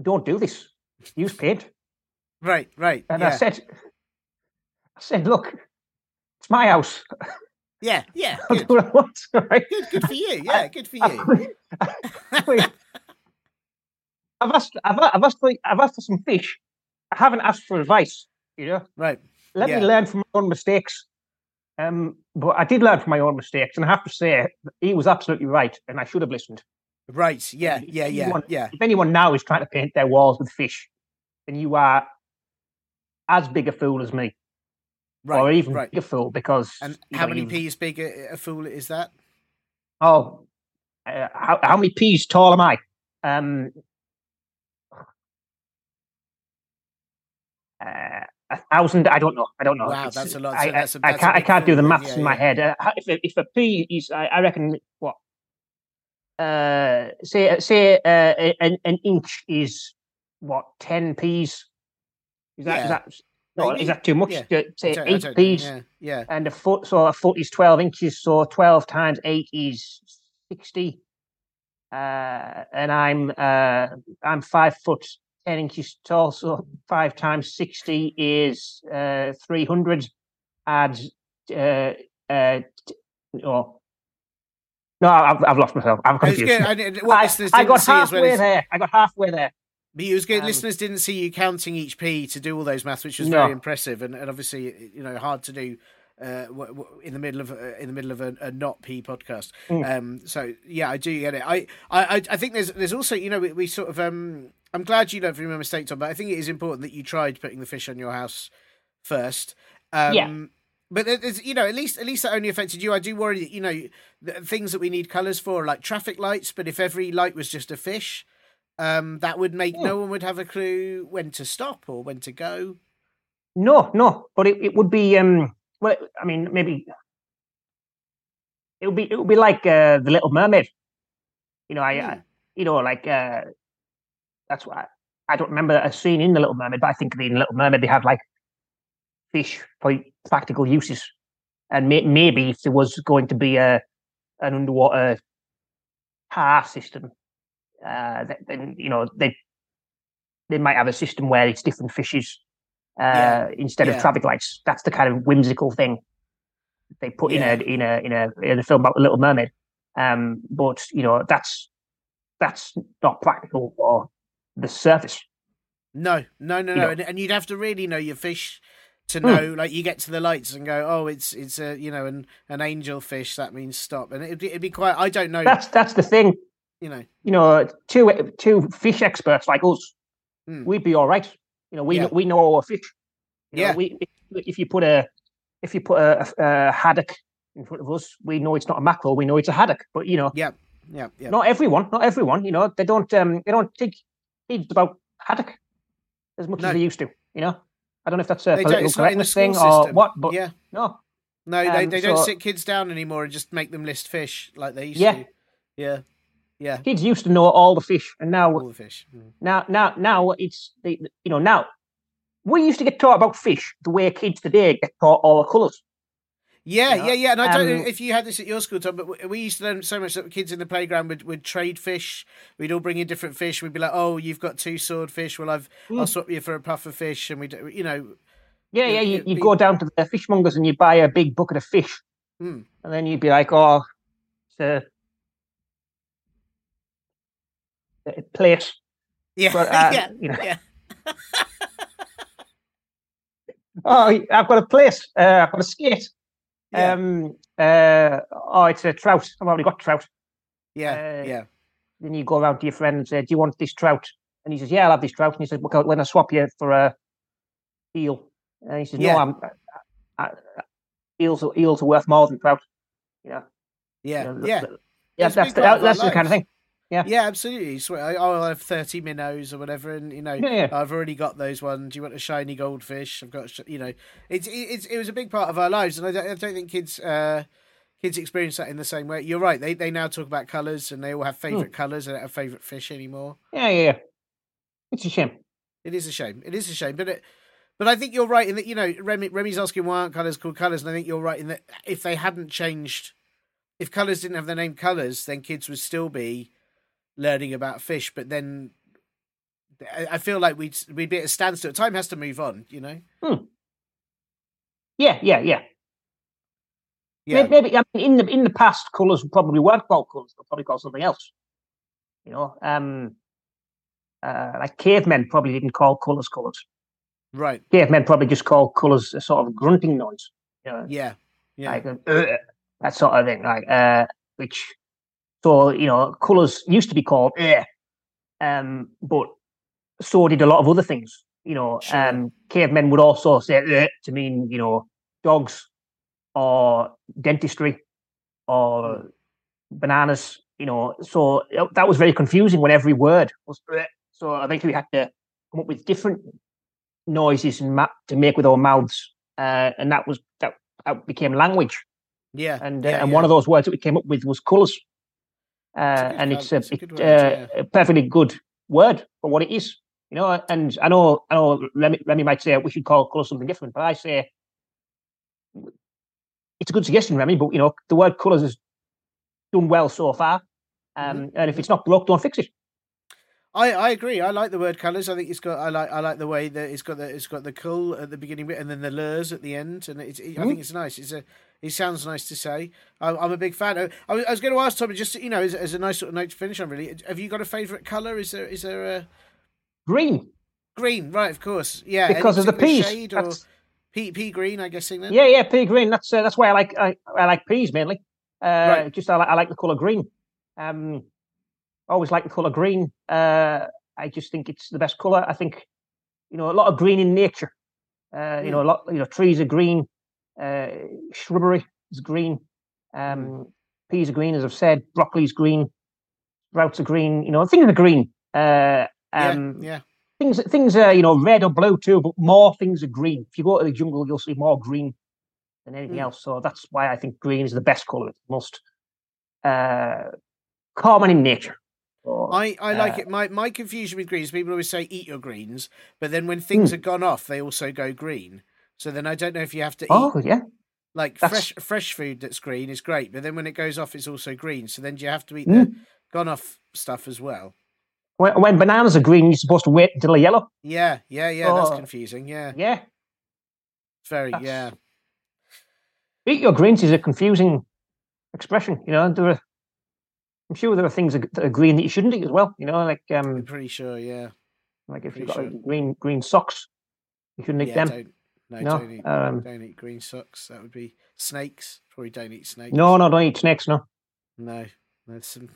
"Don't do this. Use paint." right, right. And yeah. I said, "I said, look, it's my house. yeah, yeah. Good. do what I want." Right? good, good for you. Yeah, good for you. I've, I've asked, I've, I've asked, for, I've asked for some fish. I haven't asked for advice. You know, right. Let Yeah. me learn from my own mistakes. Um, but I did learn from my own mistakes, and I have to say he was absolutely right, and I should have listened. Right. Yeah. Yeah. Yeah. anyone- Yeah. If anyone now is trying to paint their walls with fish, then you are as big a fool as me, Right. or even right. bigger fool, because And how know, many peas big a, a fool is that? Oh, uh, how how many peas tall am I? Um, uh, a thousand. I don't know. I don't know. Wow, It's- that's a lot. I, So that's a- I, I that's a can't. I can't do the maths yeah, in my yeah. head. Uh, if a, if a pea is, I, I reckon what? Uh, say say uh, an an inch is what ten peas. Is that Yeah, is that no, is that too much? Yeah. Say don't- eight peas Yeah. Yeah. and a foot. So a foot is twelve inches. So twelve times eight is sixty. Uh, and I'm uh, I'm five foot ten inches tall. So five times sixty is uh, three hundred. Add uh, uh, oh. No, I've, I've lost myself. I'm confused. I, what I, listeners I didn't got as well halfway as, there. I got halfway there. but it was good. Um, listeners didn't see you counting each pea to do all those maths, which was No. very impressive, and, and obviously you know hard to do. Uh, w- w- in the middle of uh, in the middle of a, a not P podcast, Mm. um. So yeah, I do get it. I I I- think there's there's also you know we, we sort of um. I'm glad you learned from your mistake, Tom, but I think it is important that you tried putting the fish on your house first. Um, Yeah. But there- there's, you know, at least at least that only affected you. I do worry that you know the things that we need colours for, are like traffic lights. But if every light was just a fish, um, that would make Hmm. no one would have a clue when to stop or when to go. No, no, but it, it would be um well I mean maybe it would be it would be like uh, the Little Mermaid. You know, I, I Hmm. you know like uh that's why I don't remember a scene in the Little Mermaid, but I think in Little Mermaid they have like fish for practical uses, and may, maybe if there was going to be a an underwater car system, uh, th- then you know they they might have a system where it's different fishes uh, instead Yeah. of traffic lights. That's the kind of whimsical thing they put Yeah. in a in a in a in a film about the Little Mermaid. Um, but you know that's that's not practical for the surface. No, no, no, You no. And, and you'd have to really know your fish to Hmm. know. Like you get to the lights and go, oh, it's it's a you know an an angel fish. That means stop. And it'd be, it'd be quite. I don't know. That's that's the thing. you know. You know, two two fish experts like us, Hmm. we'd be all right. You know, we Yeah. we know our fish. You know, Yeah. we if, you put a if you put a, a, haddock in front of us, we know it's not a mackerel. We know it's a haddock. But you know, Yeah, yeah, yeah. not everyone, not everyone. You know, they don't um they don't think think about haddock as much No. as they used to. You know, I don't know if that's a They political it's not in the correctness thing school or what, but yeah. no, No, they, Um, they don't so- sit kids down anymore and just make them list fish like they used Yeah. to. Yeah, yeah. kids used to know all the fish, and now All the fish. Mm. Now, now, now it's the you know now we used to get taught about fish the way kids today get taught all the colours. Yeah, You know, yeah, yeah. And I don't know um, if you had this at your school, Tom, but we- used to learn so much that kids in the playground would, would trade fish. We'd all bring in different fish. We'd be like, "Oh, you've got two swordfish. Well, I've I'll Mm. swap you for a puffer fish." And we, you know, Yeah, yeah. You, you go down to the fishmongers and you buy a big bucket of fish, Hmm. and then you'd be like, "Oh, it's a, a plate." yeah, But, uh, yeah, you know. yeah. Oh, I've got a plate. Uh, I've got a skate. Yeah. Um. Uh. Oh, it's a trout. I've already got trout. Yeah, uh, yeah, Then you go around to your friend and say, "Do you want this trout?" And he says, "Yeah, I'll have this trout." And he says, "Well, when I swap you for a eel," and he says, Yeah. "No, I'm I, I, eels. Are, eels are worth more than trout." yeah, You know, yeah. the- yeah. It's That's the, that's the kind of thing. Yeah. Yeah, absolutely. So I- I'll have thirty minnows or whatever, and you know, Yeah, yeah. I've already got those ones. Do you want a shiny goldfish? I've got, you know, it's it's it was a big part of our lives, and I don't, I don't think kids uh, kids experience that in the same way. You're right. They they now talk about colours, and they all have Hmm. favourite colours. They don't have favourite fish anymore. Yeah, yeah, yeah. It's a shame. It is a shame. It is a shame, but it. But I think you're right in that you know Remy, Remy's asking why aren't colours called colours, and I think you're right in that if they hadn't changed, if colours didn't have the name colours, then kids would still be learning about fish. But then I feel like we'd we'd be at a standstill. Time has to move on, you know. Yeah, yeah, yeah. Yeah, Maybe, maybe I mean, in the in the past, colours probably weren't called colours. They're probably called something else. You know, um, uh, like cavemen probably didn't call colours colours. right. Cavemen probably just called colours a sort of grunting noise. You know, Yeah, yeah, like "Ugh," that sort of thing. Like, uh, which so you know, colours used to be called, "Ugh," um, but so did a lot of other things. You know, Sure. um, cavemen would also say to mean you know dogs or dentistry or Hmm. bananas. You know, so that was very confusing when every word was. "Ugh." So I think we had to come up with different noises and ma- to make with our mouths, uh, and that was that, that became language. yeah. And uh, yeah, and yeah. one of those words that we came up with was colours, uh, and it's a, it's a word, uh, yeah. a perfectly good word for what it is. You know, and I know I know Remy, Remy might say we should call colour something different, but I say it's a good suggestion, Remy. But you know, the word colours has done well so far, um, Mm-hmm, and if it's not broke, don't fix it. I, I agree. I like the word colours. I think it's got. I like. I like the way that it's got the. It's got the cool at the beginning bit, and then the lures at the end. And it's. It, I Mhm. think it's nice. It's a. It sounds nice to say. I'm, I'm a big fan. I, I was, going to ask Tommy just you know as, as a nice sort of note to finish on. Really, have you got a favourite colour? Is there is there a Green, green? Right, of course. Yeah, because of the peas. Shade or pea pea green? I guessing then. Yeah, yeah, pea green. That's uh, that's why I like I, I like peas mainly. Uh, Right. Just I like, I like the color green. Um, always like the color green. Uh, I just think it's the best color. I think you know a lot of green in nature. Uh, you know a lot. You know trees are green. Uh, shrubbery is green. Um, peas are green, as I've said. Broccoli's green. Sprouts are green. You know things are green. Uh, um, yeah. things things are you know red or blue too, but more things are green. If you go to the jungle, you'll see more green than anything Mm. else. So that's why I think green is the best color. It's the most uh, common in nature. So, I, I like uh, it. My my confusion with greens, people always say eat your greens, but then when things have gone off, they also go green. So then I don't know if you have to eat oh yeah, like that's- fresh fresh food that's green is great, but then when it goes off, it's also green. So then do you have to eat Mm. the gone off stuff as well? When, when bananas are green, you're supposed to wait until they're yellow. Yeah, yeah, yeah. That's Oh. confusing. Yeah, Yeah. very. That's- Yeah, Eat your greens is a confusing expression. You know, there are, I'm sure there are things that are green that you shouldn't eat as well. You know, like I'm um, pretty sure. Yeah, like if pretty you've got sure. green green socks, you shouldn't eat yeah. them. Don't, no, No, don't eat. um, don't eat green socks. That would be snakes. Probably don't eat snakes. No, no, don't eat snakes. No, no. There's some.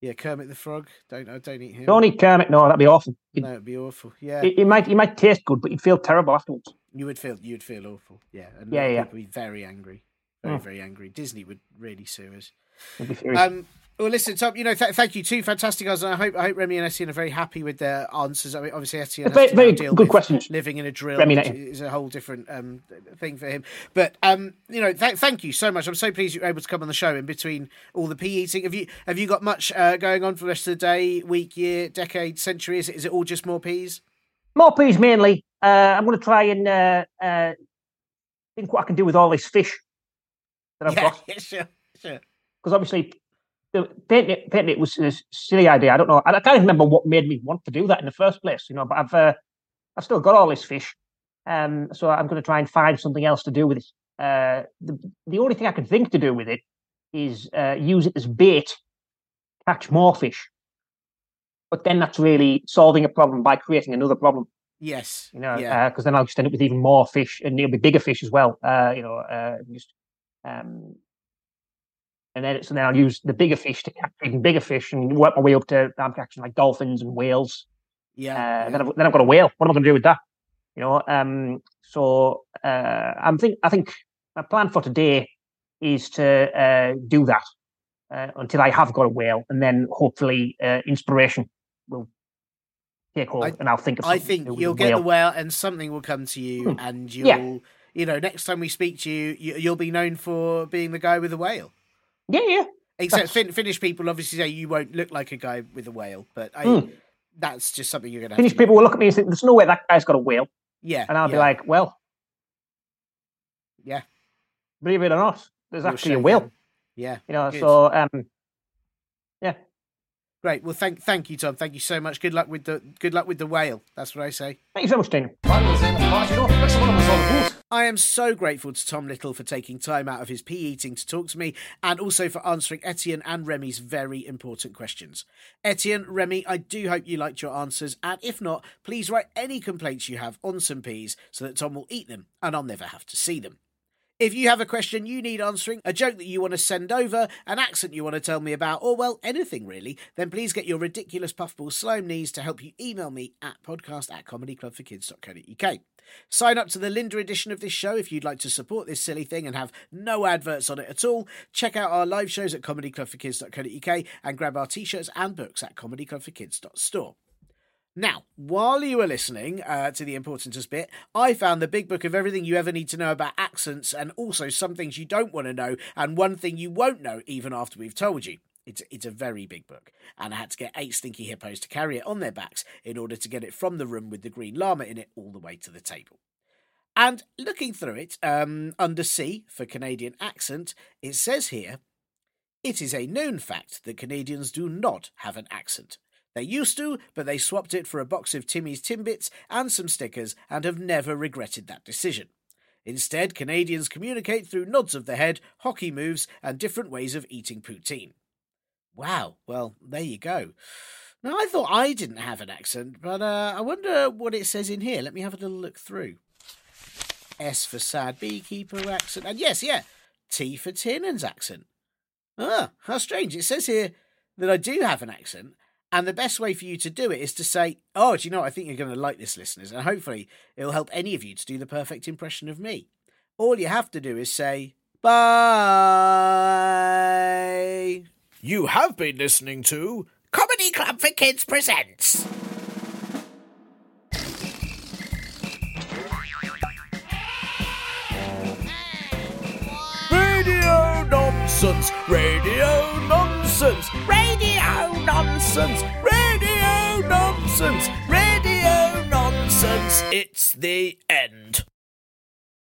Yeah, Kermit the Frog. Don't. I don't eat him. don't eat Kermit. No, that'd be awful. You'd- No, it'd be awful. Yeah, It, it might it might taste good, but you'd feel terrible afterwards. you would feel. You'd feel awful. Yeah, and Yeah, yeah. People would be very angry. Very, Mm. very angry. Disney would really sue us. Be. Um, well, listen, Tom. You know, th- thank you. Two fantastic guys. and I hope I hope Remy and Etienne are very happy with their answers. I mean, obviously Etienne has very very deal good with questions. living in a drill, Remy is a whole different um, thing for him. But um, you know, th- thank you so much. I'm so pleased you were able to come on the show in between all the pea eating. Have you have you got much uh, going on for the rest of the day, week, year, decade, century? Is it, is it all just more peas? More peas mainly. Uh, I'm going to try and uh, uh, think what I can do with all this fish that I've yeah, got. yeah, sure, sure. because obviously painting it, painting it was a silly idea. I don't know. I, I can't remember what made me want to do that in the first place. You know, but I've uh, I've still got all this fish, um, so I'm going to try and find something else to do with it. Uh, the the only thing I can think to do with it is uh, use it as bait, catch more fish. But then that's really solving a problem by creating another problem. Yes, You know, yeah, because then I'll just end up with even more fish, and it'll be bigger fish as well. Uh, you know, uh, just um, and then so then I'll use the bigger fish to catch even bigger fish, and work my way up to I'm catching like dolphins and whales. yeah. Uh, yeah. Then I've then I've got a whale. What am I going to do with that? You know, um, so uh, I'm think I think my plan for today is to uh, do that uh, until I have got a whale, and then hopefully uh, inspiration will take hold, I- and I'll think of. I think you'll get whale. the whale, and something will come to you, Hmm. and you'll, Yeah. you know, next time we speak to you, you, you'll be known for being the guy with the whale. Yeah, yeah. Except fin- Finnish people obviously say you won't look like a guy with a whale, but I, Hmm. that's just something you're going to. Finnish people will look at me and say, "There's no way that guy's got a whale," yeah, and I'll be like, "Well, yeah, believe it or not, there's you'll actually a whale." them. Yeah, You know, Good. so um, yeah, great. Well, thank thank you, Tom. Thank you so much. Good luck with the good luck with the whale. That's what I say. thank you so much, Dana. I am so grateful to Tom Little for taking time out of his pea eating to talk to me and also for answering Etienne and Remy's very important questions. Etienne, Remy, I do hope you liked your answers, and if not, please write any complaints you have on some peas so that Tom will eat them and I'll never have to see them. If you have a question you need answering, a joke that you want to send over, an accent you want to tell me about, or well, anything really, then please get your ridiculous puffball slime knees to help you email me at podcast at comedyclub4kids.co.uk. Sign up to the Linda edition of this show if you'd like to support this silly thing and have no adverts on it at all. Check out our live shows at comedyclub4kids.co.uk and grab our t-shirts and books at comedyclub4kids.store. Now, while you were listening uh, to the importance bit, I found the big book of everything you ever need to know about accents and also some things you don't want to know and one thing you won't know even after we've told you. It's, it's a very big book, and I had to get eight stinky hippos to carry it on their backs in order to get it from the room with the green llama in it all the way to the table. And looking through it, um, under C for Canadian accent, it says here it is a known fact that Canadians do not have an accent. They used to, but they swapped it for a box of Timmy's Timbits and some stickers and have never regretted that decision. Instead, Canadians communicate through nods of the head, hockey moves, and different ways of eating poutine. Wow, well, there you go. Now, I thought I didn't have an accent, but uh, I wonder what it says in here. Let me have a little look through. S for sad beekeeper accent, and yes, yeah, T for Tiernan's accent. Ah, how strange. It says here that I do have an accent, and the best way for you to do it is to say, Oh, do you know, what? I think you're going to like this, listeners, and hopefully it'll help any of you to do the perfect impression of me. All you have to do is say, Bye. You have been listening to Comedy Club for Kids Presents. Radio nonsense, radio nonsense, radio nonsense, radio nonsense, radio nonsense. It's the end.